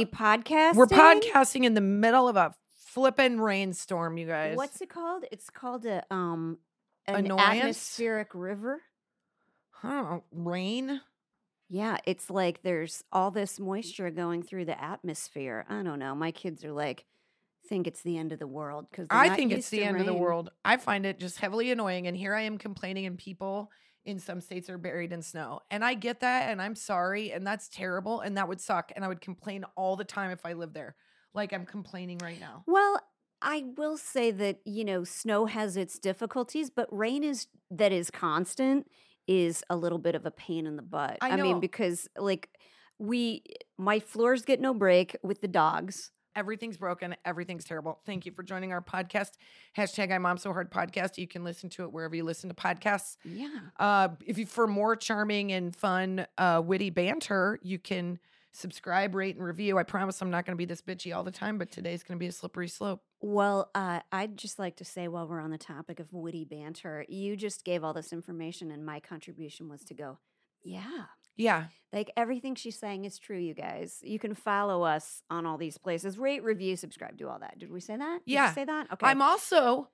We podcasting? We're podcasting in the middle of a flippin' rainstorm, you guys. What's it called? It's called a um an Annoyance? atmospheric river. Huh, rain? Yeah, it's like there's all this moisture going through the atmosphere. I don't know. My kids are like think it's the end of the world because I think it's the end of the world. I find it just heavily annoying. And here I am complaining, and people in some states are buried in snow. And I get that, and I'm sorry, and that's terrible, and that would suck. And I would complain all the time if I lived there, like I'm complaining right now. Well, I will say that you know snow has its difficulties, but rain is that is constant is a little bit of a pain in the butt. I know. mean, because like we, my floors get no break with the dogs. Everything's broken. Everything's terrible. Thank you for joining our podcast. Hashtag I Mom So Hard podcast. You can listen to it wherever you listen to podcasts. Yeah. Uh, if you for more charming and fun, uh, witty banter, you can subscribe, rate, and review. I promise I'm not going to be this bitchy all the time, but today's going to be a slippery slope. Well, uh, I'd just like to say while we're on the topic of witty banter, you just gave all this information, and my contribution was to go, yeah. Yeah, Like everything she's saying is true, you guys. You can follow us on all these places. Rate, review, subscribe, do all that. Did we say that? Did you Yeah. say that? Okay. I'm also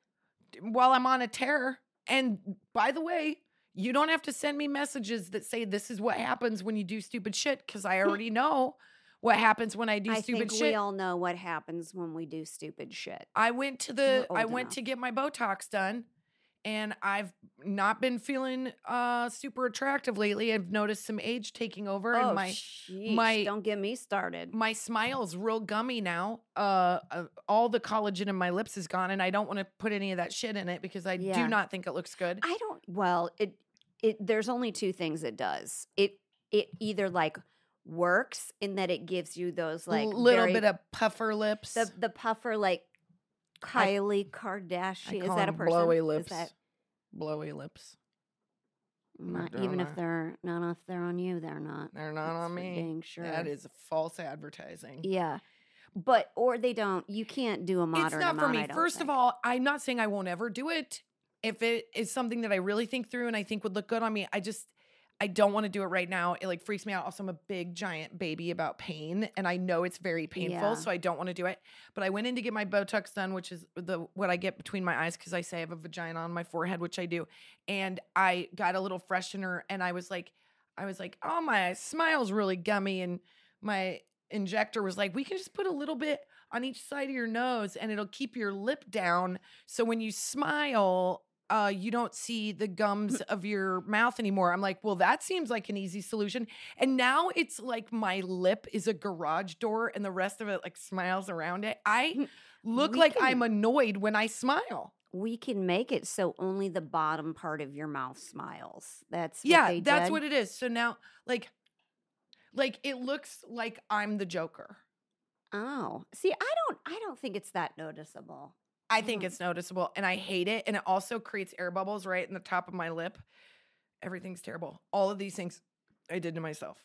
while I'm on a tear. And by the way, you don't have to send me messages that say this is what happens when you do stupid shit because I already know what happens when I do I stupid think shit. we all know what happens when we do stupid shit. I went to the I went enough. to get my Botox done and I've not been feeling uh super attractive lately. I've noticed some age taking over oh, and my sheesh, my- don't get me started. my smile's real gummy now. Uh, uh all the collagen in my lips is gone and I don't want to put any of that shit in it because I Yeah. do not think it looks good. I don't. Well, it it there's only two things it does. It it either like works in that it gives you those like little very- bit of puffer lips. the the puffer like Kylie I Kardashian. Is call that a person? blowy Is lips. that blowy lips. Not even if they're not if they're on you, they're not. They're not That's on me. dang sure. That is false advertising. Yeah. But or they don't. You can't do a modern. it's not for me. I First of all, I'm not saying I won't ever do it. If it is something that I really think through and I think would look good on me, I just I don't want to do it right now. It like freaks me out. Also, I'm a big giant baby about pain, and I know it's very painful, Yeah. so I don't want to do it. But I went in to get my Botox done, which is the what I get between my eyes because I say I have a vagina on my forehead, which I do. And I got a little freshener, and I was like, I was like, oh my smile's really gummy, and my injector was like, we can just put a little bit on each side of your nose and it'll keep your lip down. So when you smile, uh, you don't see the gums of your mouth anymore. I'm like, well, that seems like an easy solution. And now it's like my lip is a garage door and the rest of it like smiles around it. I look We like can- I'm annoyed when I smile. we can make it so only the bottom part of your mouth smiles. That's what yeah, that's did. what it is. So now, like, like it looks like I'm the Joker. Oh, see, I don't. I don't think it's that noticeable. I think Mm. it's noticeable and I hate it. And it also creates air bubbles right in the top of my lip. Everything's terrible. All of these things I did to myself.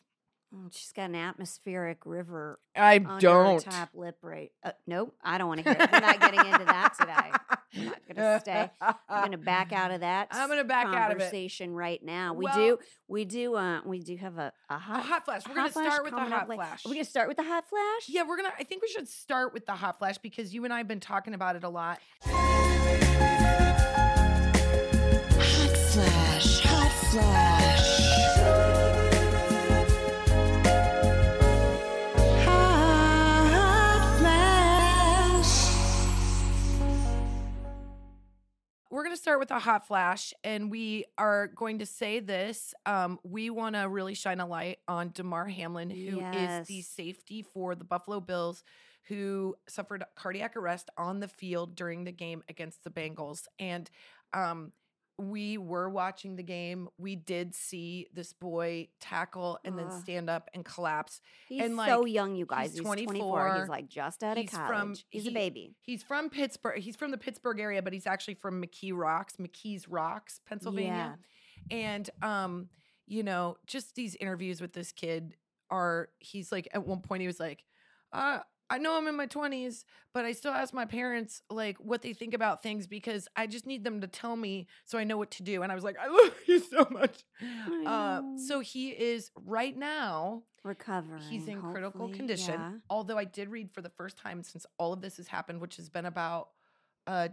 Oh, she's got an atmospheric river I on don't. top lip right. Uh, nope, I don't want to hear it. We're not getting into that today. We're not gonna stay. I'm gonna back out of that. I'm gonna back out of it. conversation right now. We Well- do, we do, uh, we do have a a A hot, hot flash. We're hot gonna start with the coming up hot late. flash. Are we gonna start with the hot flash? yeah, we're gonna. I think we should start with the hot flash because you and I have been talking about it a lot. Hot flash, hot flash. We're gonna start with a hot flash, and we are going to say this. Um, we want to really shine a light on Damar Hamlin, who is the safety for the Buffalo Bills, who suffered cardiac arrest on the field during the game against the Bengals. And um, we were watching the game. We did see this boy tackle and then stand up and collapse. He's and, so young, you guys. he's He's, 24. 24. He's like just out of He's college. from- he's he- a baby. He's from Pittsburgh. He's from the Pittsburgh area, but he's actually from McKee Rocks, McKee's Rocks, Pennsylvania. Yeah. And um, you know, just these interviews with this kid are he's like at one point he was like, uh, I know I'm in my 20s, but I still ask my parents like what they think about things because I just need them to tell me so I know what to do. And I was like, I love you so much. Uh, so he is right now Recovering. He's in critical condition. yeah. Although I did read for the first time since all of this has happened, which has been about uh,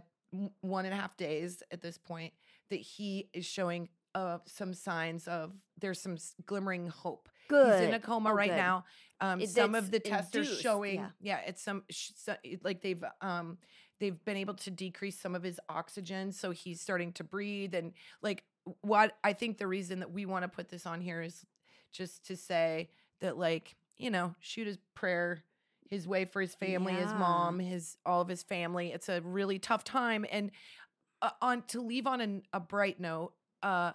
one and a half days at this point, that he is showing uh, some signs of there's some glimmering hope. Good. He's in a coma Oh, right good. now. Um, It- some of the tests are showing, yeah. yeah, it's some so, it- like they've um they've been able to decrease some of his oxygen, so he's starting to breathe. And like what I think the reason that we want to put this on here is just to say that like you know shoot his prayer his way for his family, his mom, his all of his family. It's a really tough time, and uh, on to leave on an, a bright note. Uh,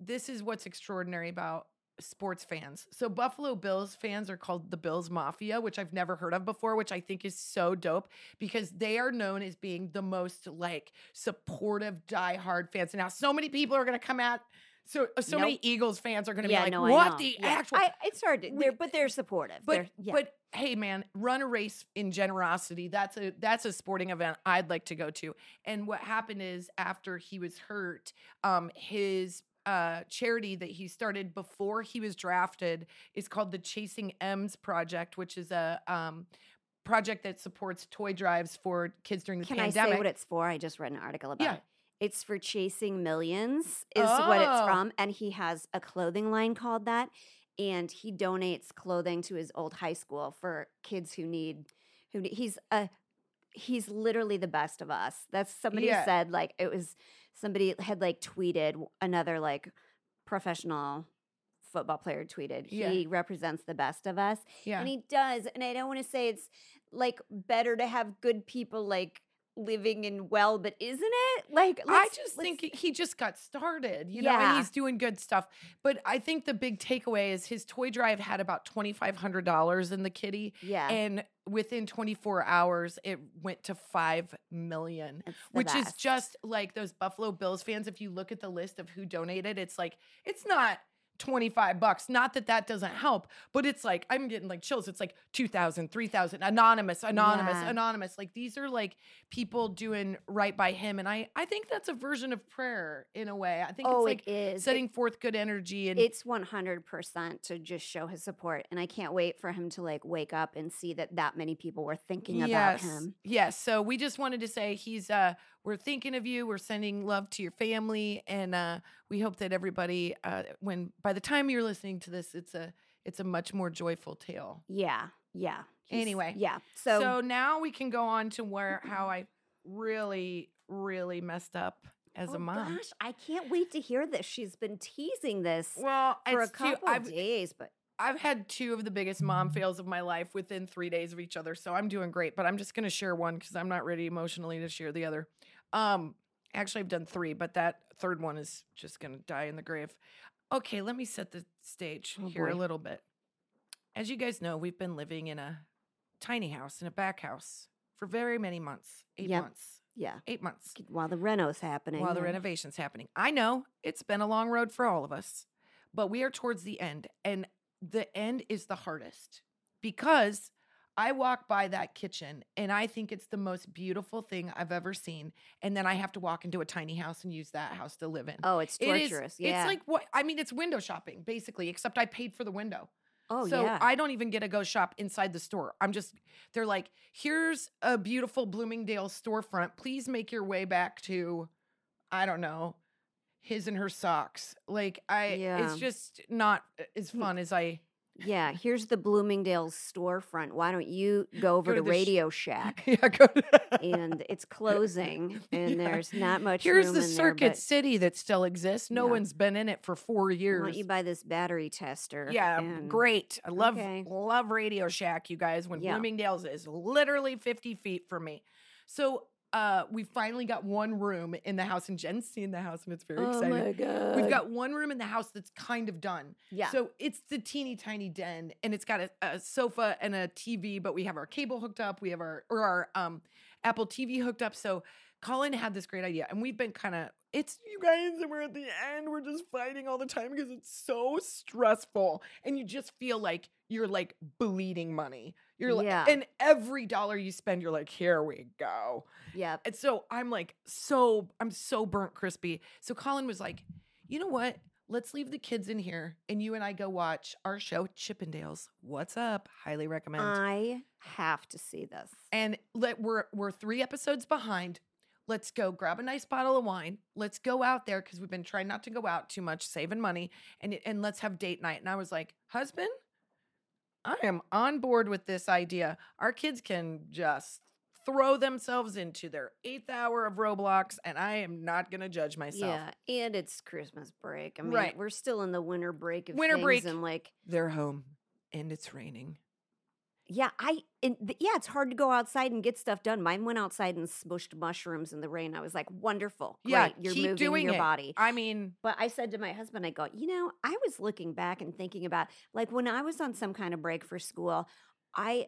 this is what's extraordinary about sports fans. So Buffalo Bills fans are called the Bills Mafia, which I've never heard of before, which I think is so dope because they are known as being the most like supportive diehard fans. And now so many people are going to come out so so many Eagles fans are going to yeah, be like, no, "What the Yeah. actual I, it's hard, to, they're, but they're supportive. but They're- yeah. but hey man, run a race in generosity. That's a that's a sporting event I'd like to go to. And what happened is after he was hurt, um his uh charity that he started before he was drafted is called the Chasing M's project, which is a um project that supports toy drives for kids during the pandemic. Can pandemic. I say what it's for? I just read an article about Yeah. it. It's for chasing millions, is what it's Oh. from. And he has a clothing line called that. And he donates clothing to his old high school for kids who need who he's a he's literally the best of us. That's somebody Yeah. said like it was somebody had like tweeted another like professional football player tweeted. Yeah. He represents the best of us. yeah. And he does. And I don't want to say it's like better to have good people like living in well, but isn't it? Like I just think he- just got started, you know, and he's doing good stuff. But I think the big takeaway is his toy drive had about twenty five hundred dollars in the kitty, yeah, and within twenty four hours, it went to five million, it's the which is just like those Buffalo Bills fans. If you look at the list of who donated, it's like it's not. 25 bucks. Not that that doesn't help, but it's like I'm getting like chills. It's like 2000, 3000 anonymous, anonymous, Yeah. anonymous. Like these are like people doing right by him and I I think that's a version of prayer in a way. I think oh, it's like it is It- setting forth good energy and it's 100% to just show his support and i can't wait for him to like wake up and see that that many people were thinking about him Yes. So we just wanted to say he's uh we're thinking of you. We're sending love to your family and uh we hope that everybody uh when by the time you're listening to this it's a it's a much more joyful tale. yeah yeah He's- Anyway, yeah So, so, now we can go on to where how I really really messed up as oh a mom. gosh i can't wait to hear this she's been teasing this Well, for a couple days but I've had two of the biggest mom fails of my life within three days of each other, so I'm doing great. But I'm just going to share one because I'm not ready emotionally to share the other. Um, actually, I've done three, but that third one is just going to die in the grave. Okay, let me set the stage Oh, here a little bit. As you guys know, we've been living in a tiny house in a back house for very many months, eight Yep. months, yeah eight months while the reno's happening while the renovation's happening. I know it's been a long road for all of us, but we are towards the end, and the end is the hardest because I walk by that kitchen and I think it's the most beautiful thing I've ever seen, and then I have to walk into a tiny house and use that house to live in. oh it's It is- yeah It's like what I mean, it's window shopping basically, except I paid for the window. oh yeah. so yeah I don't even get to go shop inside the store. I'm just they're like, here's a beautiful Bloomingdale storefront. Please make your way back to, I don't know, his and her socks. Like I, Yeah. it's just not as Hmm. fun as I Yeah, here's the Bloomingdale's storefront. Why don't you go over Go to to the sh- Radio Shack? yeah, go and it's closing, and Yeah. there's not much Here's room the in there, Circuit but City that still exists. No Yeah. one's been in it for four Why years. don't you buy this battery tester? Yeah, and- great. I love Okay. love Radio Shack, you guys. When Yeah. Bloomingdale's is literally 50 feet from me. So uh we finally got one room in the house, and Jen's seen the house, and it's very Oh exciting. my god! We've got one room in the house that's kind of done. yeah. So it's the teeny tiny den, and it's got a, a sofa and a TV, but we have our cable hooked up. We have our or our um Apple TV hooked up. So Colin had this great idea, and we've been kind of it's you guys, and we're at the end. We're just fighting all the time because it's so stressful, and you just feel like you're like bleeding money. You're like, Yeah. and every dollar you spend, you're like, here we go. Yeah. And so I'm like, so I'm so burnt crispy. So Colin was like, you know what? Let's leave the kids in here and you and I go watch our show, Chippendales. What's up? Highly recommend. I have to see this. and let we're we're three episodes behind. Let's go grab a nice bottle of wine. Let's go out there because we've been trying not to go out too much, saving money, and and let's have date night. And I was like, husband, I am on board with this idea. Our kids can just throw themselves into their eighth hour of Roblox, and I am not going to judge myself. Yeah, and it's Christmas break. I mean, Right. we're still in the winter break of Winter things break. and like, They're home, and it's raining. Yeah, I and th- yeah, it's hard to go outside and get stuff done. Mine went outside and smushed mushrooms in the rain. I was like, wonderful, great, Yeah, you're keep moving doing your it. body. I mean, But I said to my husband, I go, you know, I was looking back and thinking about like when I was on some kind of break for school, I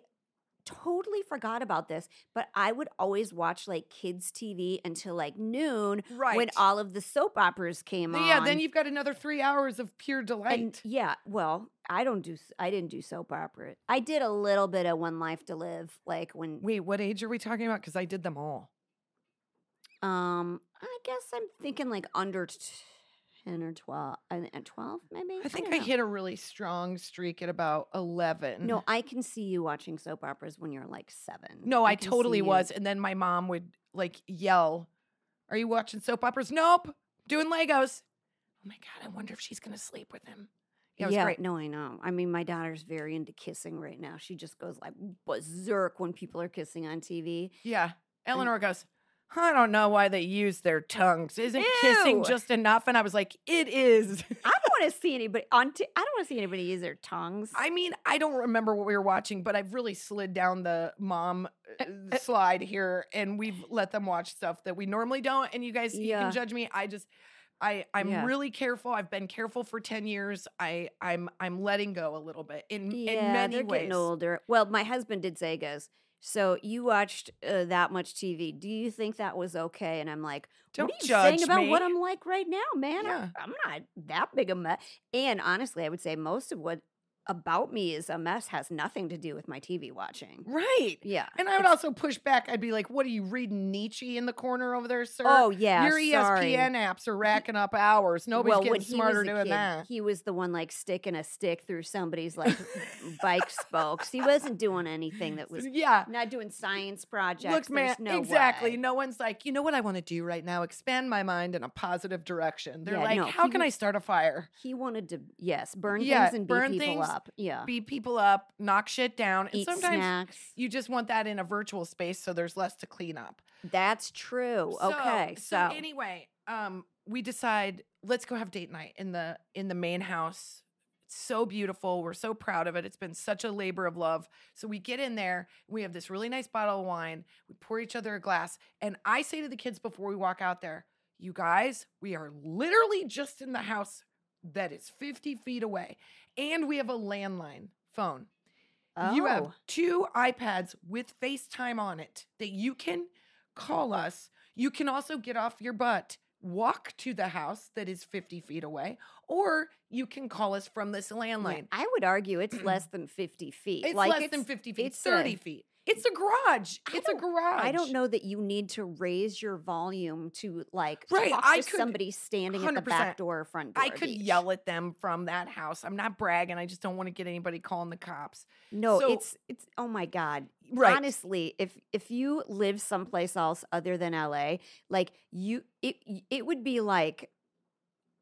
totally forgot about this, but I would always watch like kids' TV until like noon right. when all of the soap operas came on. yeah, then you've got another three hours of pure delight. and yeah, well, I don't do I didn't do soap opera. I did a little bit of One Life to Live, like when Wait, what age are we talking about? Because I did them all. um I guess I'm thinking like under t- ten or twelve, uh, at twelve maybe. I think don't I, hit a really strong streak at about 11. No, I can see you watching soap operas when you're like seven. No, I, see totally you- was. And then my mom would like yell, Are you watching soap operas? Nope. Doing Legos. Oh my God, I wonder if she's going to sleep with him. Yeah, was great. no, I know. I mean, my daughter's very into kissing right now. She just goes like berserk when people are kissing on TV. Yeah. Eleanor goes, I don't know why they use their tongues. Isn't kissing just enough? And I was like, It is. I don't want to see anybody on. T- I don't want to see anybody use their tongues. I mean, I don't remember what we were watching, but I've really slid down the mom uh, slide here, and we've let them watch stuff that we normally don't. And you guys, you can judge me. I just, I, I'm Yeah. really careful. I've been careful for ten years. I, I'm, I'm letting go a little bit in yeah, in many they're ways. getting older. Well, my husband did say, he "Goes, so you watched uh, that much TV? Do you think that was okay?" And I'm like, Don't what are you judge saying about what. I'm like right now, man? Yeah. I'm, I'm not that big a mess. And honestly, I would say most of what about me is a mess has nothing to do with my TV watching. Right. Yeah. And I would also push back. I'd be like, "What are you reading Nietzsche in the corner over there, sir? Oh yeah, your sorry. ESPN apps are racking up hours. Nobody's well, getting smarter doing kid, that." He was the one like sticking a stick through somebody's like bike spokes. He wasn't doing anything that was yeah. not doing science projects. Look, man, no exactly. way. No one's like, you know what I want to do right now? Expand my mind in a positive direction. They're Yeah, like, no, how can I start a fire? He wanted to, yes, burn Yeah, things and beat burn people things, up. Yeah, Beat people up, knock shit down. And eat sometimes snacks. you just want that in a virtual space so there's less to clean up. That's true. okay, so, anyway, um, we decide let's go have date night in the in the main house. It's so beautiful. We're so proud of it. It's been such a labor of love. So we get in there. We have this really nice bottle of wine. We pour each other a glass, and I say to the kids before we walk out there, "You guys, we are literally just in the house that is 50 feet away, and we have a landline phone." You have Oh. two iPads with FaceTime on it that you can call us. You can also get off your butt, walk to the house that is 50 feet away, or you can call us from this Yeah, landline. I would argue it's less than fifty feet. It's like less than 50 feet, it's 30 a- feet. It's a garage. I It's a garage. I don't know that you need to raise your volume to like Right, talk I to could- somebody standing at the back door or front door. I could each. yell at them from that house. I'm not bragging. I just don't want to get anybody calling the cops. No, So- it's it's oh my god. Right. Honestly, if if you live someplace else other than LA, like you it it would be like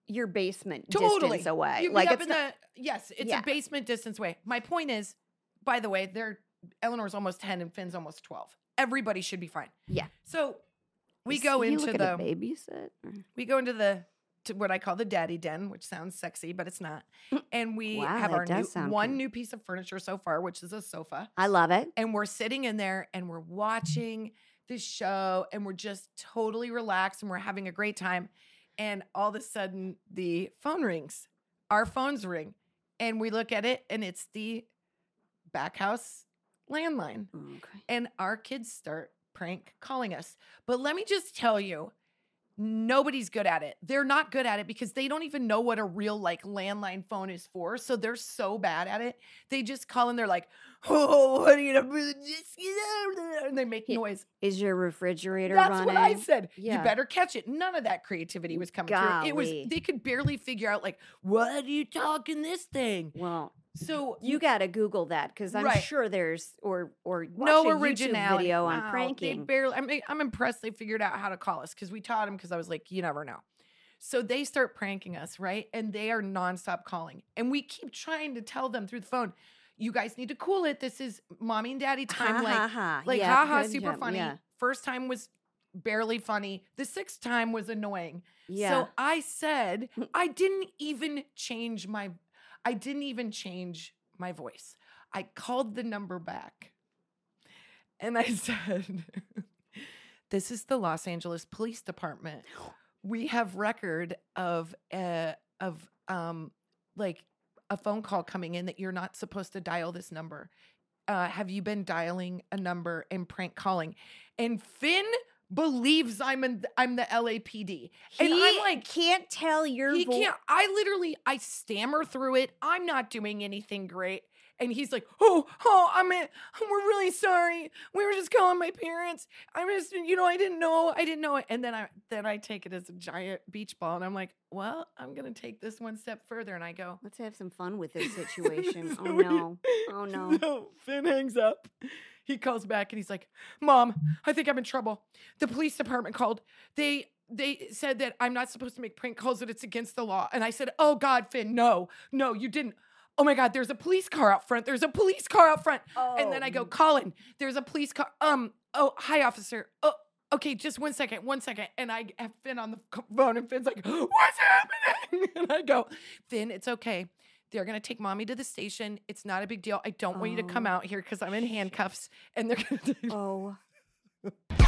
your basement totally distance away. You'd like up it's in not, the yes, it's Yeah. a basement distance away. My point is, by the way, they're Eleanor's almost ten and Finn's almost twelve. Everybody should be fine. Yeah. So we go into the babysit. we go into the to what I call the daddy den, which sounds sexy, but it's not. And we Mm. Wow, have our new, one kinda- new piece of furniture so far, which is a sofa. I love it. And we're sitting in there and we're watching the show and we're just totally relaxed and we're having a great time. And all of a sudden, the phone rings. Our phones ring. And we look at it and it's the back house landline Okay. and our kids start prank calling us. But let me just tell you, nobody's good at it. They're not good at it because they don't even know what a real like landline phone is for. So they're so bad at it. They just call and they're like, "Oh, what are you gonna? And they make noise. Is your refrigerator That's running? what I said. Yeah. You better catch it. None of that creativity was coming through. It was they could barely figure out like, what are you talking this thing? Well, So you got to Google that because I'm Right. sure there's or or no a originality. video on Wow, They pranking. barely. I'm, I'm impressed they figured out how to call us because we taught them because I was like, you never know. So they start pranking us, right? And they are nonstop calling, and we keep trying to tell them through the phone, you guys need to cool it. This is mommy and daddy time. Ha, like, ha, ha. like Yeah, haha, super job. funny. Yeah. First time was barely funny. The sixth time was annoying. Yeah. So I said, I didn't even change my I didn't even change my voice. I called the number back. And I said, This is the Los Angeles Police Department. We have record of uh of um like a phone call coming in that you're not supposed to dial this number. Uh, have you been dialing a number and prank calling? And Finn believes I'm in, I'm the LAPD. and I'm like, can't tell your he voice. can't. I literally, I stammer through it. I'm not doing anything great. And he's like, oh, oh, I'm in, we're really sorry. We were just calling my parents. I'm just, you know, I didn't know, I didn't know it. And then I, then I take it as a giant beach ball, and I'm like, well, I'm gonna take this one step further. And I go, Let's have some fun with this situation. So oh no. Oh no. no. Finn hangs up. He calls back and he's like, Mom, I think I'm in trouble. The police department called. They they said that I'm not supposed to make prank calls, that it's against the law. And I said, Oh God, Finn, no, no, you didn't. Oh my God, there's a police car out front. There's a police car out front. oh. And then I go, Oh. Colin, there's a police car. Um, oh, hi, officer. Oh, okay, just one second, one second. And I have Finn on the phone, and Finn's like, What's happening? And I go, Finn, it's okay. They're gonna take mommy to the station. It's not a big deal. I don't want you to come Oh. out here because I'm in handcuffs, and they're gonna. Oh.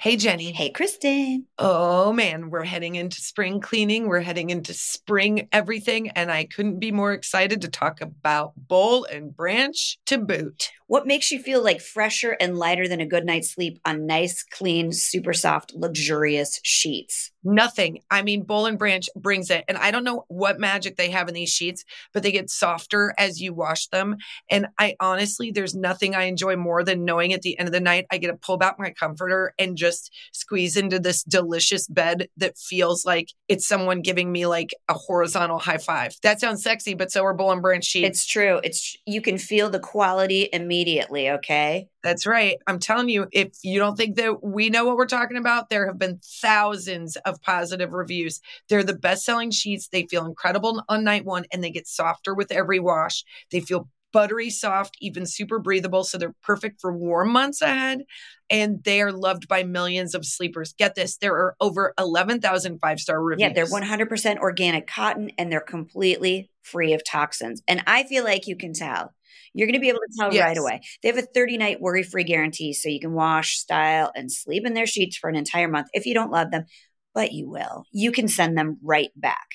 Hey, Jenny. Hey, Kristen. Oh man, we're heading into spring cleaning. We're heading into spring everything. And I couldn't be more excited to talk about Bowl and Branch to boot. What makes you feel like fresher and lighter than a good night's sleep on nice, clean, super soft, luxurious sheets? Nothing. I mean, Bowl and Branch brings it. And I don't know what magic they have in these sheets, but they get softer as you wash them. And I honestly, there's nothing I enjoy more than knowing at the end of the night, I get to pull back my comforter and just squeeze into this delicious bed that feels like it's someone giving me like a horizontal high five. That sounds sexy, but so are Bowl and Branch sheets. It's true. It's you can feel the quality immediately, okay? That's right. I'm telling you, if you don't think that we know what we're talking about, there have been thousands of positive reviews. They're the best selling sheets. They feel incredible on night one and they get softer with every wash. They feel buttery soft, even super breathable. So they're perfect for warm months ahead. And they are loved by millions of sleepers. Get this there are over 11,000 five star reviews. Yeah, they're 100% organic cotton and they're completely free of toxins. And I feel like you can tell. You're going to be able to tell Yes. right away. They have a 30 night worry free guarantee, so you can wash, style, and sleep in their sheets for an entire month if you don't love them, but you will. You can send them right back.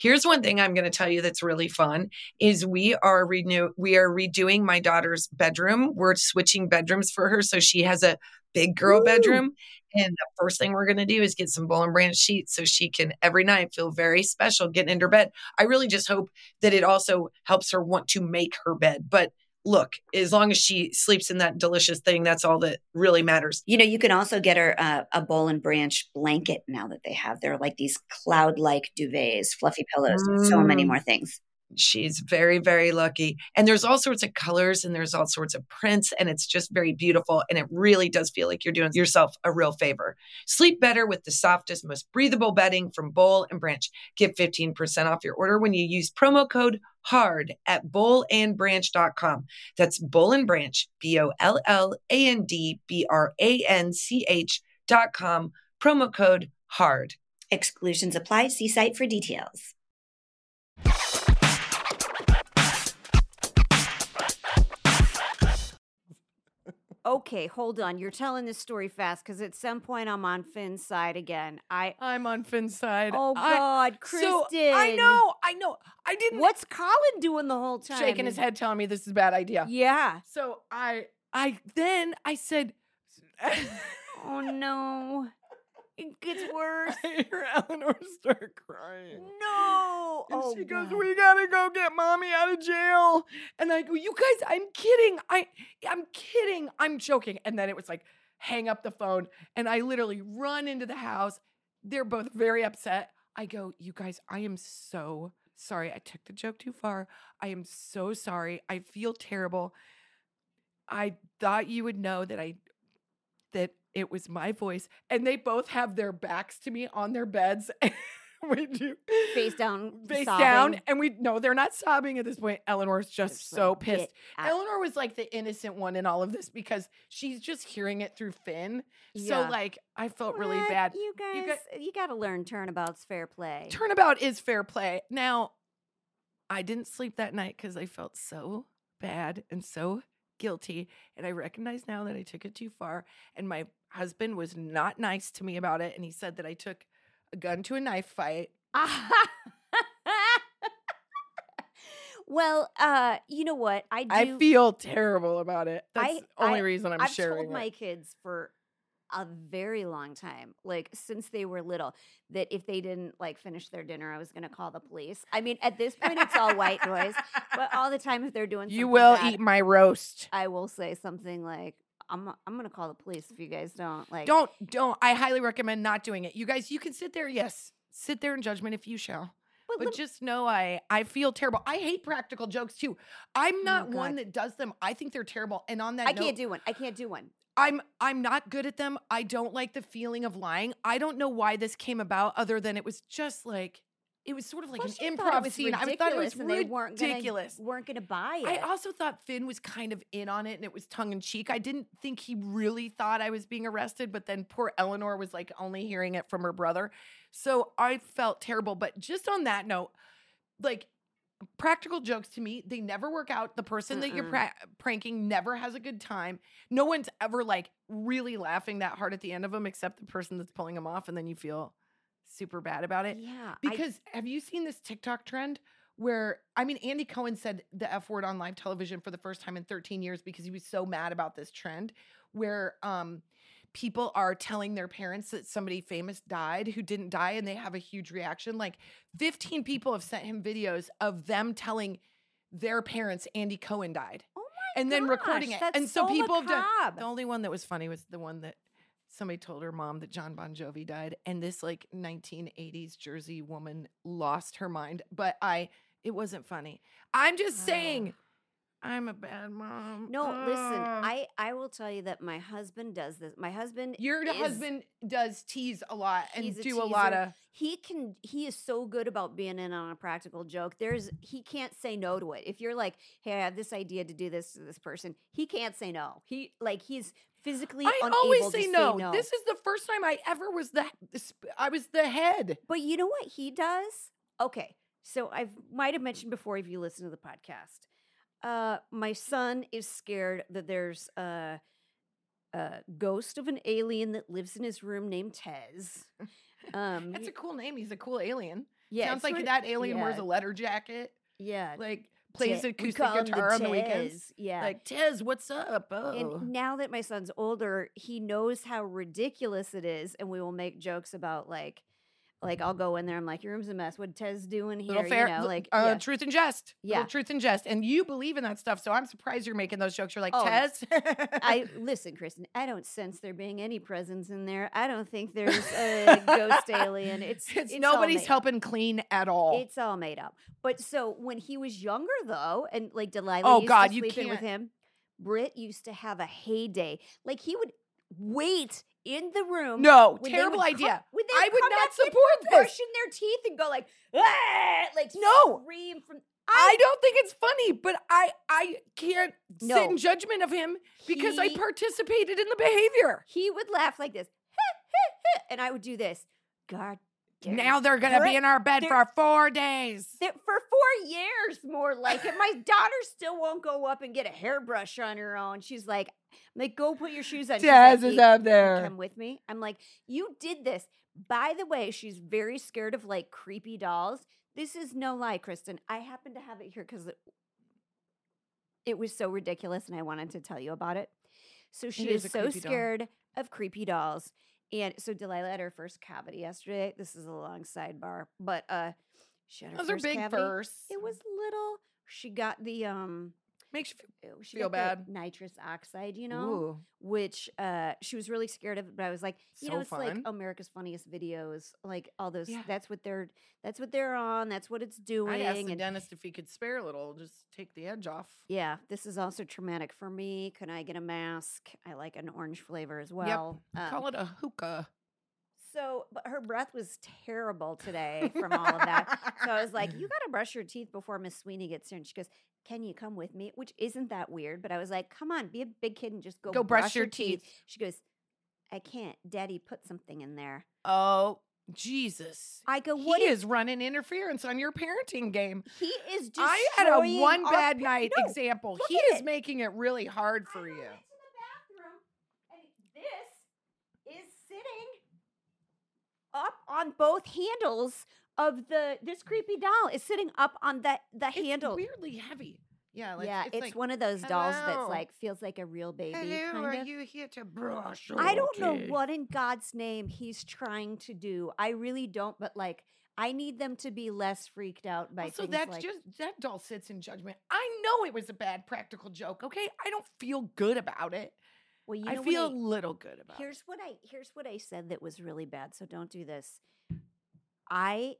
Here's one thing I'm going to tell you that's really fun is we are renew we are redoing my daughter's bedroom. We're switching bedrooms for her so she has a big girl Woo. bedroom. And the first thing we're going to do is get some bowl and branch sheets so she can every night feel very special getting into her bed. I really just hope that it also helps her want to make her bed. But look, as long as she sleeps in that delicious thing, that's all that really matters. You know, you can also get her uh, a bowl and branch blanket now that they have. They're like these cloud like duvets, fluffy pillows, and so many Mm. more things. She's very, very lucky. And there's all sorts of colors and there's all sorts of prints, and it's just very beautiful. And it really does feel like you're doing yourself a real favor. Sleep better with the softest, most breathable bedding from Bowl and Branch. Get 15% off your order when you use promo code HARD at bowlandbranch.com. That's Bowl and Branch, B O L L A N D B R A N C H.com. Promo code HARD. Exclusions apply. See site for details. Okay, hold on. You're telling this story fast because at some point I'm on Finn's side again. I I'm on Finn's side. oh I- God, Kristen. So, I know, I know. I didn't. What's Colin doing the whole time? shaking his head, telling me this is a bad idea. Yeah. So I, I then I said, Oh no. It gets worse. I hear Eleanor start crying. No. And oh, she goes, God. "We gotta go get mommy out of jail." And I go, "You guys, I'm kidding. I, I'm kidding. I'm joking." And then it was like, hang up the phone, and I literally run into the house. They're both very upset. I go, "You guys, I am so sorry. I took the joke too far. I am so sorry. I feel terrible. I thought you would know that I that it was my voice." And they both have their backs to me on their beds. we do Face down, face sobbing. down and we no they're not sobbing at this point eleanor's just so like, pissed eleanor was like the innocent one in all of this because she's just hearing it through finn Yeah. so like i felt really bad You guys, You you, got- got to learn turnabout's fair play. turnabout is fair play now i didn't sleep that night because i felt so bad and so guilty and i recognize now that i took it too far and my husband was not nice to me about it and he said that i took a gun to a knife fight well, uh, you know what? I do. i feel terrible about it that's I- the only I- reason i'm I've sharing told it. my kids for a very long time, like since they were little, that if they didn't like finish their dinner, I was going to call the police. I mean, at this point, it's all white noise, but all the time if they're doing, You will bad, eat my roast. I will say something like, "I'm I'm going to call the police if you guys don't like." Don't, don't. I highly recommend not doing it. You guys, you can sit there. Yes, sit there in judgment if you shall. But But just know I, I feel terrible. I hate practical jokes too. I'm oh not one God. that does them. I think they're terrible. And on that I note, can't do one. I can't do one. I'm I'm not good at them. I don't like the feeling of lying. I don't know why this came about other than it was just like it was sort of like an improv scene. I thought it was ridiculous weren't gonna- ridiculous. weren't going to buy it. I also thought Finn was kind of in on it and it was tongue in cheek. I didn't think he really thought I was being arrested, but then poor Eleanor was like only hearing it from her brother. So I felt terrible. But just on that note, like practical jokes to me, they never work out. The person that you're pra- pranking never has a good time. No one's ever like really laughing that hard at the end of them except the person that's pulling them off and then you feel super bad about it. Yeah. I- Because have you seen this TikTok trend where I mean Andy Cohen said the F word on live television for the first time in 13 years because he was so mad about this trend where um people are telling their parents that somebody famous died who didn't die and they have a huge reaction. Like 15 people have sent him videos of them telling their parents Andy Cohen died. oh my And then recording it. And so, people have done the only one that was funny was the one that somebody told her mom that John Bon Jovi died, and this like 1980s Jersey woman lost her mind. But I, it wasn't funny. I'm just saying, I'm a bad mom. No, listen. I I will tell you that my husband does this. My husband, your is- husband does tease a lot and a do a lot of. He can. He is so good about being in on a practical joke. There's he can't say no to it. If you're like, hey, I have this idea to do this to this person, he can't say no. He like he's physically I unable always to say say no. no. This is the first time I ever was the. I was the head. But you know what he does? Okay. So I've might have mentioned before if you listen to the podcast. Uh my son is scared that there's a, a ghost of an alien that lives in his room named Tez. Um That's a cool name. He's a cool alien. yeah, Sounds like that alien wears a letter jacket, Yeah. like plays Te- acoustic him the guitar on the weekends. Yeah. Like Tez, what's up? Oh, and now that my son's older, he knows how ridiculous it is, and we will make jokes about like, like I'll go in there. I'm like, your room's a mess. What Tez doing here? little fair, you know, like uh, yeah. truth and jest. Yeah. truth and jest. And you believe in that stuff, so I'm surprised you're making those jokes. You're like Oh, Tez. I listen, Kristen. I don't sense there being any presence in there. I don't think there's a ghost alien. It's, it's, all nobody's made up. helping clean at all. It's all made up. But so when he was younger, though, and like Delilah Oh, used God, to you in with him, Britt used to have a heyday. Like he would wait in the room. no, terrible come- idea. they I would not support this. brushing their teeth and go like, "Ah," like No. scream from. I don't think it's funny, but I I can't sit in judgment of him because I participated in the behavior. He would laugh like this, and I would do this. God. Now they're gonna be in our bed for four days. for four years more like it. My daughter still won't go up and get a hairbrush on her own. She's like, I'm like, go put your shoes on. She's like, is "You- up there. Come with me. I'm like, you did this. By the way, she's very scared of like creepy dolls. This is no lie, Kristen. I happen to have it here because it, it was so ridiculous and I wanted to tell you about it. So she is is, so creepy doll. scared of creepy dolls. And so Delilah had her first cavity yesterday. This is a long sidebar, but uh she had her Those are big cavity. first. It was little. She got the um makes you feel she Feel bad. nitrous oxide, you know, Ooh. which uh she was really scared of. But I was like, you So know, it's like. America's Funniest Videos, like all those. Yeah. That's what they're. That's what they're on. That's what it's doing. I'd ask the and dentist if he could spare a little, just take the edge off. yeah, this is also traumatic for me. Can I get a mask? I like an orange flavor as well. Um, Call it a hookah. So, but her breath was terrible today from all of that. So I was like, you got to brush your teeth before Miss Sweeney gets here. And she goes, can you come with me? Which isn't that weird. But I was like, come on, be a big kid and just go, Go brush your teeth. She goes, I can't. Daddy put something in there. Oh, Jesus. I go, what he is is running interference on your parenting game. he is just I had a one bad night no, example. He is it. making it really hard for I you. went into the bathroom, and this is sitting up on both handles of the this creepy doll is sitting up on that the the It's handle. weirdly heavy. Yeah, like, yeah, it's, like, one of those dolls that's like feels like a real baby. Hello, are of. you here to brush? I don't know what in God's name he's trying to do. I really don't, but like I need them to be less freaked out by So that's like just that doll sits in judgment. I know it was a bad practical joke. Okay, I don't feel good about it. well, you I feel a little good about Here's it. what I here's what I said that was really bad. So don't do this. I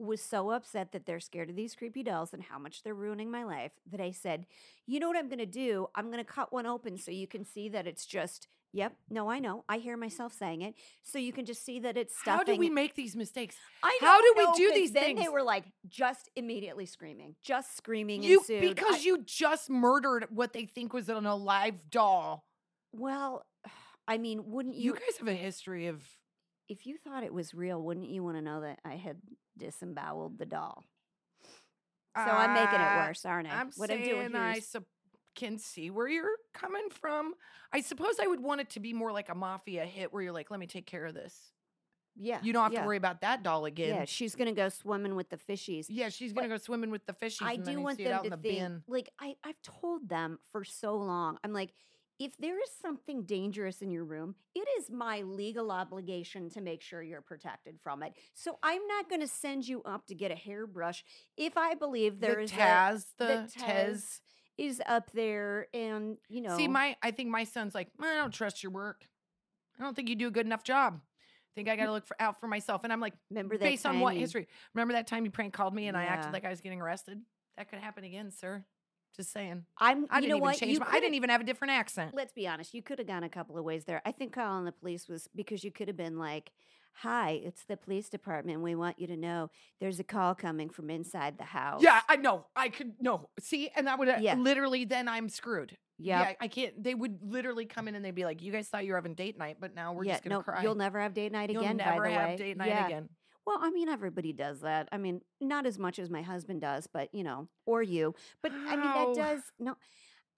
was so upset that they're scared of these creepy dolls and how much they're ruining my life that I said, "You know what I'm going to do? I'm going to cut one open so you can see that it's just Yep. No, I know. I hear myself saying it. So you can just see that it's stuffing. How do we make these mistakes? I how do we know, do 'cause these then They were like just immediately screaming, just screaming You ensued. because I- you just murdered what they think was an alive doll. well, I mean, wouldn't You you? guys have a history of if you thought it was real, wouldn't you want to know that I had disemboweled the doll? So I'm making it Uh, worse, aren't I? I'm what saying I'm doing here I is- can see where you're coming from. I suppose I would want it to be more like a mafia hit where you're like, let me take care of this. yeah. You don't have yeah. to worry about that doll again. Yeah, she's gonna go swimming with the fishies. Yeah, she's gonna go swimming with the fishies. I and do want see it them out to in the think, bin. like I, I've told them for so long. I'm like, if there is something dangerous in your room, it is my legal obligation to make sure you're protected from it. So I'm not going to send you up to get a hairbrush if I believe there the is Taz, a, the Tez Tez. is up there, and you know, See, my I think my son's like, I don't trust your work. I don't think you do a good enough job. I think I got to look for, out for myself. And I'm like, remember that based on what you- history? Remember that time you prank called me and I acted like I was getting arrested? That could happen again, sir. Just saying. I'm. I you didn't know even what? change You my. I didn't even have a different accent. let's be honest, you could have gone a couple of ways there. I think calling the police was because you could have been like, Hi, it's the police department. We want you to know there's a call coming from inside the house. Yeah, I know. I could no. See, and that would Yeah. literally then I'm screwed. Yep. Yeah, I can't. They would literally come in and they'd be like, "You guys thought you were having date night, but now we're yeah, just gonna no, cry. You'll never have date night You'll again. never by the have way. date night Yeah. again." Well, I mean, everybody does that. I mean, not as much as my husband does, but you know, or you. But I mean, that does no.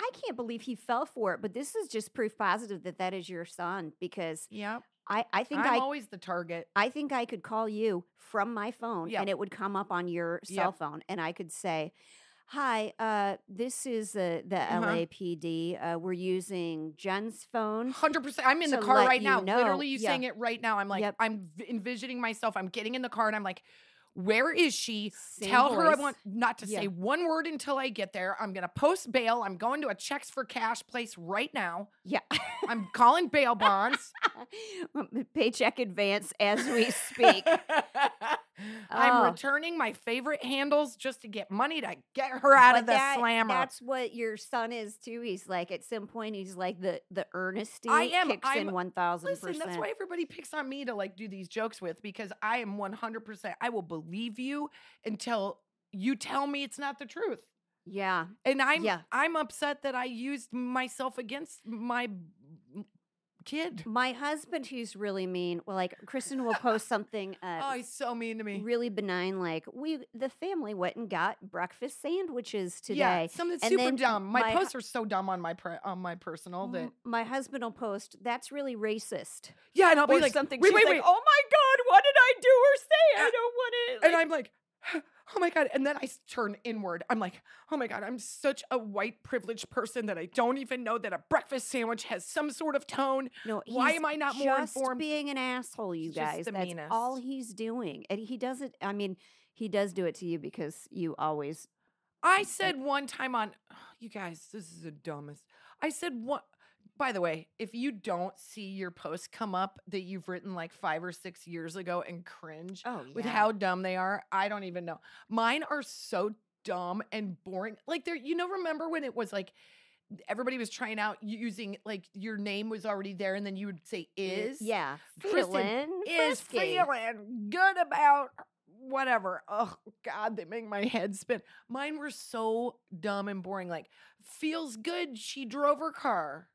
I can't believe he fell for it. But this is just proof positive that that is your son because yeah. I I think I'm I always the target. I think I could call you from my phone Yep. and it would come up on your cell Yep. phone and I could say, Hi, uh, this is uh, the Uh-huh. LAPD. Uh, we're using Jen's phone. Hundred percent. I'm in the car right now. know. Literally, you Yeah. saying it right now. I'm like, Yep. I'm envisioning myself. I'm getting in the car and I'm like, where is she? Same Tell her I want not to Yeah. say one word until I get there. I'm gonna post bail. I'm going to a checks for cash place right now. Yeah. I'm calling bail bonds. Paycheck advance as we speak. I'm Oh. returning my favorite handles just to get money to get her out of the that- slammer. That's what your son is too. He's like at some point he's like the the earnesty I am- kicks I'm- in one thousand Listen, percent. that's why everybody picks on me to like do these jokes with because I am 100%. I will believe you until you tell me it's not the truth. Yeah. And I'm Yeah. I'm upset that I used myself against my kid. My husband, who's really mean, well, like Kristen will post something uh, Oh, he's so mean to me. really benign, like we the family went and got breakfast sandwiches today. Yeah, something And super dumb. My, my posts are so dumb on my pre- on my personal that M- my husband will post that's really racist yeah, and I'll be like something. Wait, wait, like, wait. oh my god, what did I do or say? I don't want to. and I'm like, oh my God. And then I turn inward. I'm like, oh my God, I'm such a white privileged person that I don't even know that a breakfast sandwich has some sort of tone. no, why am I not more just informed? Being an asshole, you guys. That's all he's doing, and he does it. I mean, he does do it to you because you always. I said one time on, oh, you guys, this is the dumbest. I said one, by the way, if you don't see your posts come up that you've written like five or six years ago and cringe Oh with how dumb they are, I don't even know. Mine are so dumb and boring. Like they're, you know, remember when it was like everybody was trying out using like your name was already there and then you would say is yeah, feeling is feeling good about whatever. Oh God, they make my head spin. Mine were so dumb and boring. Like feels good. She drove her car.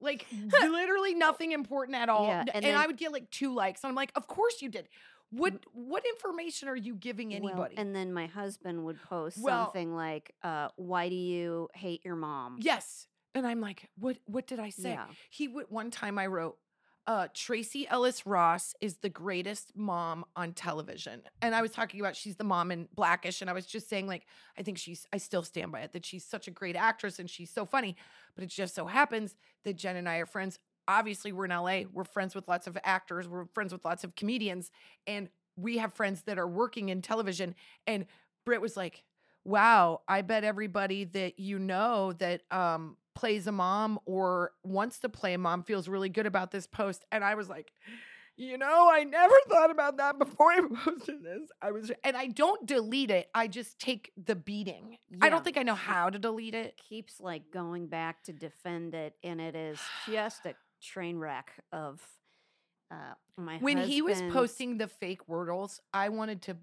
Like literally nothing important at all. Yeah, and and, I would get like two likes. And I'm like, of course you did. What what information are you giving Well, anybody? and then my husband would post Well- something like, uh, "Why do you hate your mom?" yes. And I'm like, what what did I say? Yeah. He would one time I wrote, uh, Tracee Ellis Ross is the greatest mom on television. And I was talking about she's the mom in Blackish. And I was just saying, like, I think she's, I still stand by it, that she's such a great actress and she's so funny. But it just so happens that Jen and I are friends. Obviously, we're in LA. We're friends with lots of actors, we're friends with lots of comedians. And we have friends that are working in television. And Britt was like, wow, I bet everybody that you know that um, plays a mom or wants to play a mom feels really good about this post. And I was like, you know, I never thought about that before I posted this. I was, and I don't delete it. I just take the beating. I don't think I know how to delete it. keeps like going back to defend it, and it is just a train wreck of uh, my. When he was posting the fake wordles, I wanted to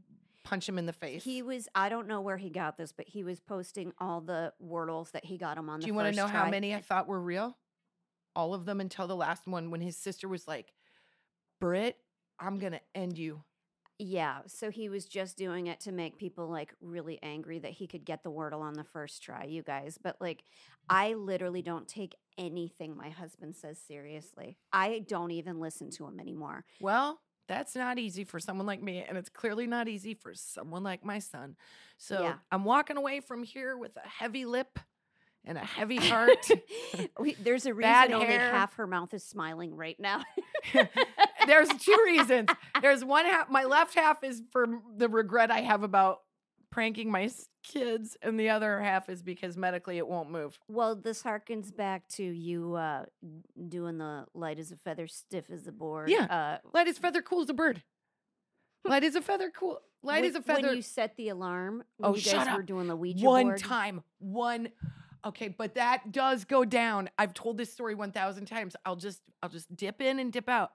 punch him in the face. He was. I don't know where he got this, but he was posting all the wordles that he got him on. Do the you want to know how many I thought were real? All of them until the last one when his sister was like, Britt, I'm going to end you. Yeah, so he was just doing it to make people like really angry that he could get the wordle on the first try, you guys. But like, I literally don't take anything my husband says seriously. I don't even listen to him anymore. Well, that's not easy for someone like me, and it's clearly not easy for someone like my son. So Yeah. I'm walking away from here with a heavy lip and a heavy heart. There's a reason Bad only hair. half her mouth is smiling right now. There's two reasons. There's one half, my left half is for the regret I have about pranking my kids, and the other half is because medically it won't move. well, this harkens back to you uh, doing the light as a feather, stiff as a board. Yeah. Uh, Light as feather, cool as a bird. Light as a feather, cool. Light when, as a feather. When you set the alarm, when Oh, you shut guys up. were doing the Ouija board. one board. time one okay but that does go down i've told this story 1000 times i'll just i'll just dip in and dip out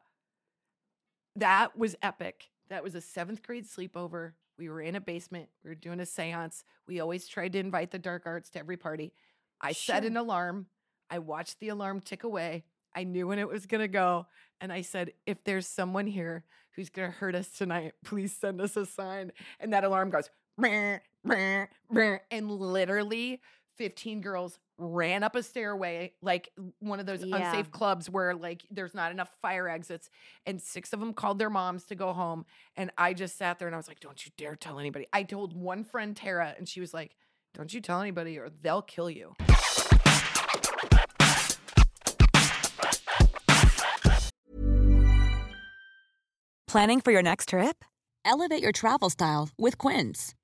that was epic that was a seventh grade sleepover we were in a basement we were doing a seance we always tried to invite the dark arts to every party. I set an alarm i watched the alarm tick away i knew when it was going to go and i said if there's someone here who's going to hurt us tonight please send us a sign. And that alarm goes "Brr, brr, brr," and literally 15 girls ran up a stairway like one of those Yeah. unsafe clubs where like there's not enough fire exits and six of them called their moms to go home and i just sat there and i was like don't you dare tell anybody i told one friend tara and she was like don't you tell anybody or they'll kill you Planning for your next trip? Elevate your travel style with Quince.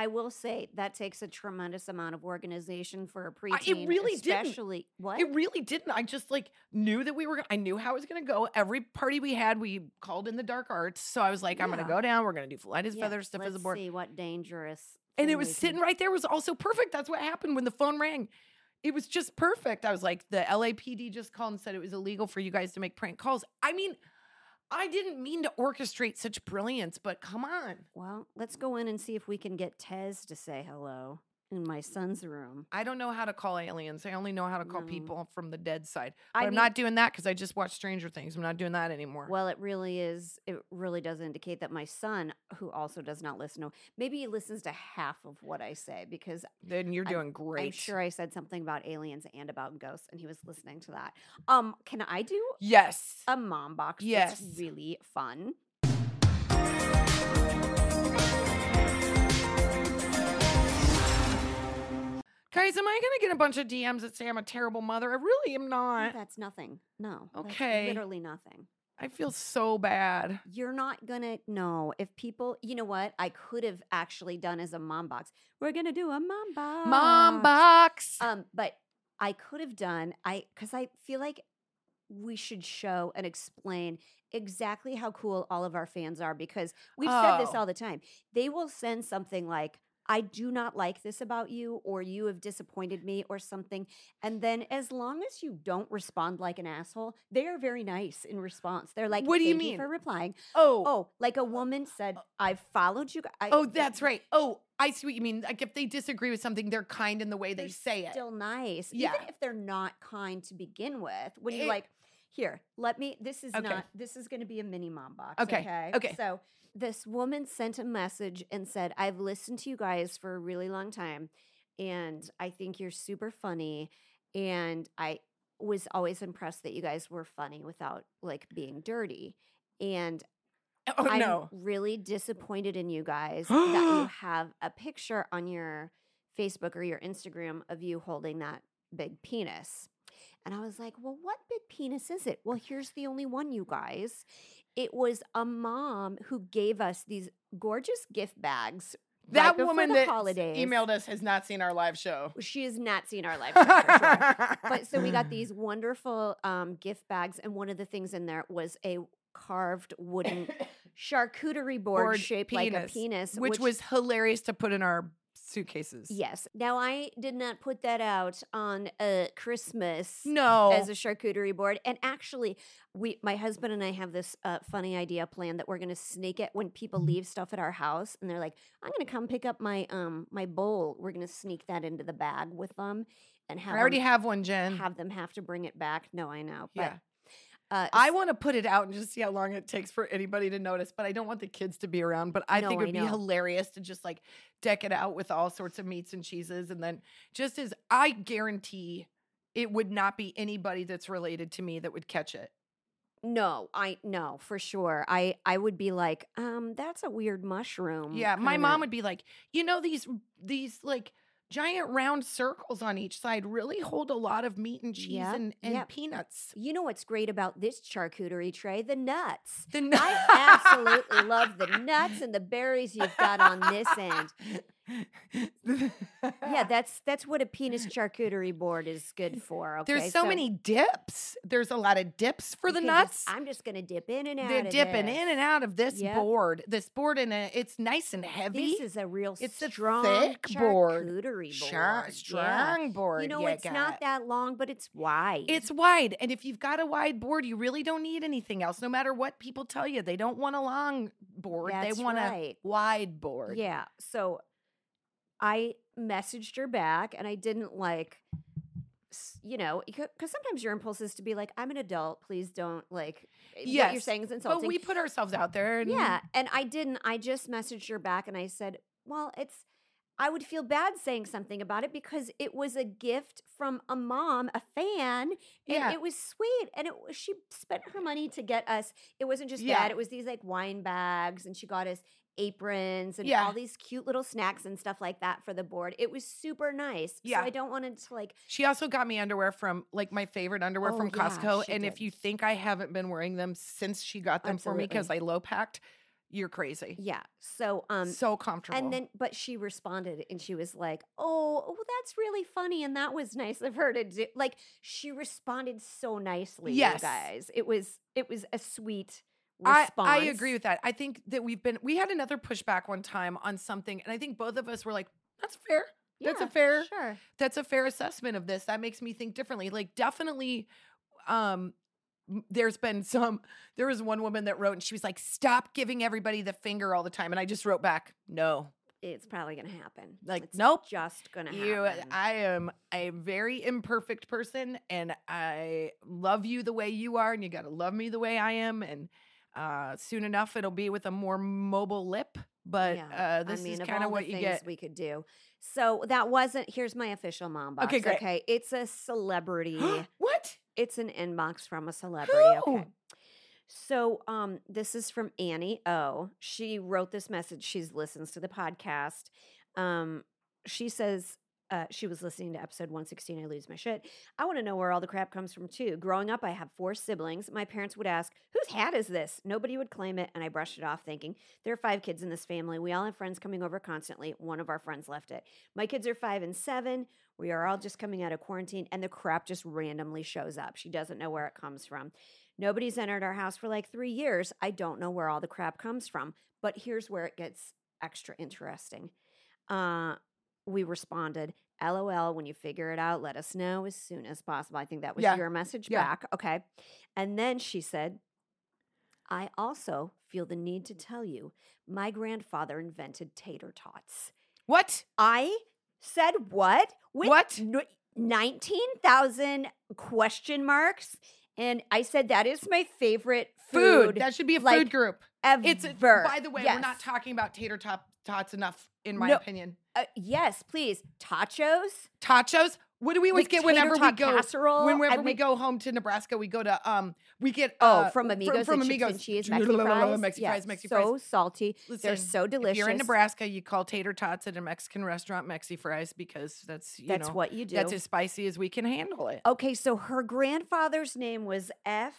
I will say that takes a tremendous amount of organization for a preteen. it really didn't. especially what It really didn't. I just like knew that we were. I knew how it was going to go. Every party we had, we called in the dark arts. So I was like, I'm going to go down. We're going to do light as Yeah, feather, stiff as a board. See what dangerous. And it was sitting right there. Was also perfect. That's what happened when the phone rang. It was just perfect. I was like, the LAPD just called and said it was illegal for you guys to make prank calls. I mean, I didn't mean to orchestrate such brilliance, but come on. Well, let's go in and see if we can get Tez to say hello in my son's room. I don't know how to call aliens. I only know how to call No. people from the dead side. But I I'm mean- not doing that because I just watched Stranger Things. I'm not doing that anymore. Well, it really is. It really does indicate that my son, who also does not listen to, maybe he listens to half of what I say because then you're doing great. I'm sure I said something about aliens and about ghosts, and he was listening to that. Um, can I do Yes. a mom box? Yes. really fun. Guys, am I going to get a bunch of DMs that say I'm a terrible mother? I really am not. That's nothing. No. Okay. literally nothing. I feel so bad. You're not gonna know if people. You know what? I could have actually done as a mom box. We're gonna do a mom box. Mom box. Um, but I could have done I because I feel like we should show and explain exactly how cool all of our fans are because we've said this Oh. all the time. They will send something like, I do not like this about you, or you have disappointed me, or something. And then, as long as you don't respond like an asshole, they are very nice in response. They're like, What do you "Thank mean? for replying? oh. Oh, like a woman said, uh. I've followed you. I, Oh, that's right. Oh, I see what you mean. Like if they disagree with something, they're kind in the way they say it. Still nice, Yeah. even if they're not kind to begin with. When you It- like, here, let me. This is Okay. not. This is going to be a mini mom box. Okay, Okay. okay. So this woman sent a message and said, "I've listened to you guys for a really long time, and I think you're super funny, and I was always impressed that you guys were funny without like being dirty." And oh, oh I'm no. really disappointed in you guys that you have a picture on your Facebook or your Instagram of you holding that big penis. And I was like, well, what big penis is it? Well, here's the only one, you guys. It was a mom who gave us these gorgeous gift bags that before woman the that holidays. emailed us has not seen our live show. She has not seen our live show sure. But so we got these wonderful um, gift bags, and one of the things in there was a carved wooden charcuterie board, Board shaped like a penis, which, was hilarious to put in our suitcases. yes. Now I did not put that out on uh, Christmas. No. as a charcuterie board. And actually, we, my husband and I have this uh, funny idea plan that we're going to sneak it when people leave stuff at our house, and they're like, "I'm going to come pick up my um my bowl." We're going to sneak that into the bag with them, and have I already them, have one, Jen. have them have to bring it back. No, I know, but yeah. Uh, I want to put it out and just see how long it takes for anybody to notice, but I don't want the kids to be around. But I No, think it would be hilarious to just like deck it out with all sorts of meats and cheeses. And then just as I guarantee it would not be anybody that's related to me that would catch it. no, I no for sure. I I would be like, um, that's a weird mushroom. Yeah. My kinda- mom would be like, you know, these, these like, Giant round circles on each side really hold a lot of meat and cheese Yep, and, and yep. peanuts. You know what's great about this charcuterie tray? The nuts. The nuts. I absolutely love the nuts and the berries you've got on this end. Yeah, that's that's what a penis charcuterie board is good for. Okay, There's so, many dips. There's a lot of dips for the nuts. just- I'm just gonna dip in and out. They're of dipping this. in and out of this Yep. board. This board in a it's nice and heavy. This is a real It's a strong thick board. charcuterie board. yeah. strong board. You know, you it's got. not that long, but it's wide. It's wide, and if you've got a wide board, you really don't need anything else. No matter what people tell you, they don't want a long board. That's they want right. a wide board. Yeah. So I messaged her back and I didn't like, you know, because sometimes your impulse is to be like, I'm an adult. Please don't like, eh, what you're Yes, saying is insulting. but we put ourselves out there. And yeah. And I didn't. I just messaged her back and I said, well, it's, I would feel bad saying something about it because it was a gift from a mom, a fan, and Yeah. it was sweet. And it was- she spent her money to get us. It wasn't just Yeah. that; it was these like wine bags, and she got us aprons and Yeah. all these cute little snacks and stuff like that for the board. It was super nice. Yeah. So I don't want it to like. She also got me underwear from like my favorite underwear Oh, from Costco. she and if you think I haven't been wearing them since she got them for me because I low packed, you're crazy. Yeah. So um. so comfortable. and then, but she responded and she was like, "Oh, oh, that's really funny, and that was nice of her to do." Like she responded so nicely, Yes. you guys. It was it was a sweet response. I agree with that. I think that we've been we had another pushback one time on something, and I think both of us were like, "That's fair. That's a fair. Sure. That's a fair assessment of this. That makes me think differently. Like definitely, um, there's been some. There was one woman that wrote, and she was like, "Stop giving everybody the finger all the time." And I just wrote back, "No, It's probably gonna happen. Like, it's nope. just gonna happen You, happen. I am a very imperfect person, and I love you the way you are, and you got to love me the way I am. And uh, soon enough, it'll be with a more mobile lip. But uh, this I mean, is kind of what you things get. we could do. So that wasn't. Here's my official mom box. Okay, great. Okay, it's a celebrity. what? It's an inbox from a celebrity. Who? Okay. So um this is from Annie O. She wrote this message. She listens to the podcast. Um she says uh, she was listening to episode 116. I lose my shit. I want to know where all the crap comes from, too. Growing up, I have four siblings. My parents would ask, Whose hat is this? Nobody would claim it, and I brushed it off, thinking, There are five kids in this family. We all have friends coming over constantly. One of our friends left it. My kids are five and seven. We are all just coming out of quarantine, and the crap just randomly shows up. She doesn't know where it comes from. Nobody's entered our house for like three years. I don't know where all the crap comes from. But here's where it gets extra interesting. Uh, we responded, LOL, when you figure it out, let us know as soon as possible. I think that was Yeah. your message Yeah. back. Okay. And then she said, I also feel the need to tell you my grandfather invented tater tots. What? I said what? With What? 19,000 question marks. And I said, that is my favorite Food. food. That should be a like, food group. ever. It's a, by the way, we're not talking about tater top tots enough, in my No. opinion. Uh, yes, please. Tachos. Tachos. What do we always The get whenever we go? casserole, Whenever I'd we go home to Nebraska, we go to um, we get Oh, uh, from Amigos, from, chips Amigos cheese, Mexi fries. Mexi Yeah, fries, Mexi so fries. salty. They're so delicious. If you're in Nebraska, you call tater tots at a Mexican restaurant Mexi fries because that's you That's know, what you do. That's as spicy as we can handle it. Okay, so her grandfather's name was F.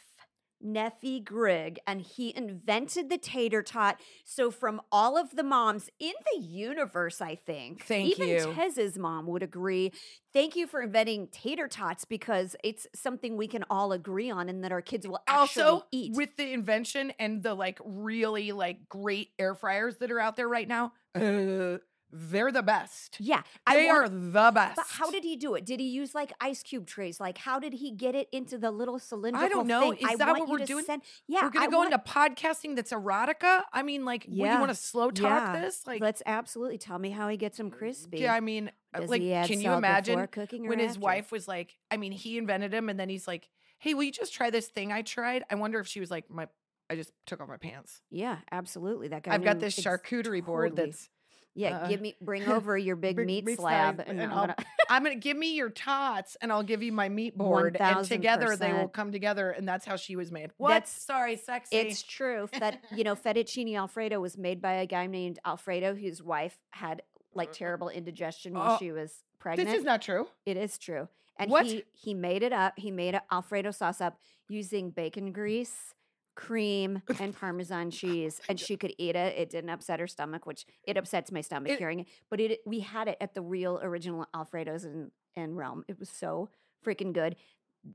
Nephi Grigg, and he invented the tater tot. So, from all of the moms in the universe, I think, Thank even you. Tez's mom would agree. Thank you for inventing tater tots because it's something we can all agree on and that our kids will actually also eat. with the invention and the like really like great air fryers that are out there right now uh, they're the best yeah, they want- are the best But how did he do it? Did he use like ice cube trays? Like, how did he get it into the little cylindrical I don't know. thing? Is I that what we're doing? Send, yeah, we're gonna I go want, into podcasting that's erotica i mean like what, Yeah. you want to slow talk yeah. this like Let's absolutely tell me how he gets them crispy. yeah i mean uh, Does like can you imagine when his after? wife was like i mean he invented him and then he's like hey will you just try this thing i tried i wonder if she was like my i just took off my pants Yeah, absolutely. That guy. i've got this charcuterie board totally. that's Yeah, uh, give me, bring over your big, big meat, meat slab, slab, and, and I'm gonna. I'm gonna give me your tots and I'll give you my meat board, and together they will come together, and that's how she was made. What? That's- Sorry, sexy. It's true that you know fettuccine alfredo was made by a guy named Alfredo, whose wife had like terrible indigestion while Uh, Oh, she was pregnant. this is not true. It is true. And What? he he made it up. He made a Alfredo sauce up using bacon grease, cream, and Parmesan cheese. And she could eat it. It didn't upset her stomach, which it upsets my stomach It- hearing it. But it we had it at the real original Alfredo's in, in Rome. It was so freaking good.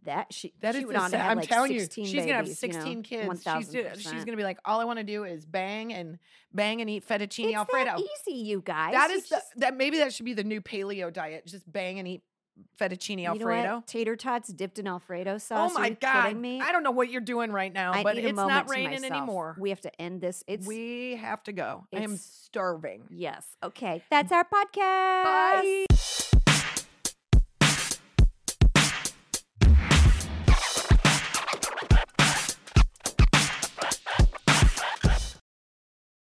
That she That she is went the on to sa- have I'm like telling you, 16 she's gonna have babies, you know, 16 kids. She's, ju- she's gonna be like, all I want to do is bang and bang and eat fettuccine it's alfredo. that easy, you guys. that You is the, just- that maybe that should be the new paleo diet. Just bang and eat fettuccine you alfredo. Tater tots dipped in Alfredo Oh sauce. Are my you god! kidding me? I don't know what you're doing right now, I but it's not raining anymore. We have to end this. It's we have to go. I am starving. yes. Okay, that's our podcast. Bye.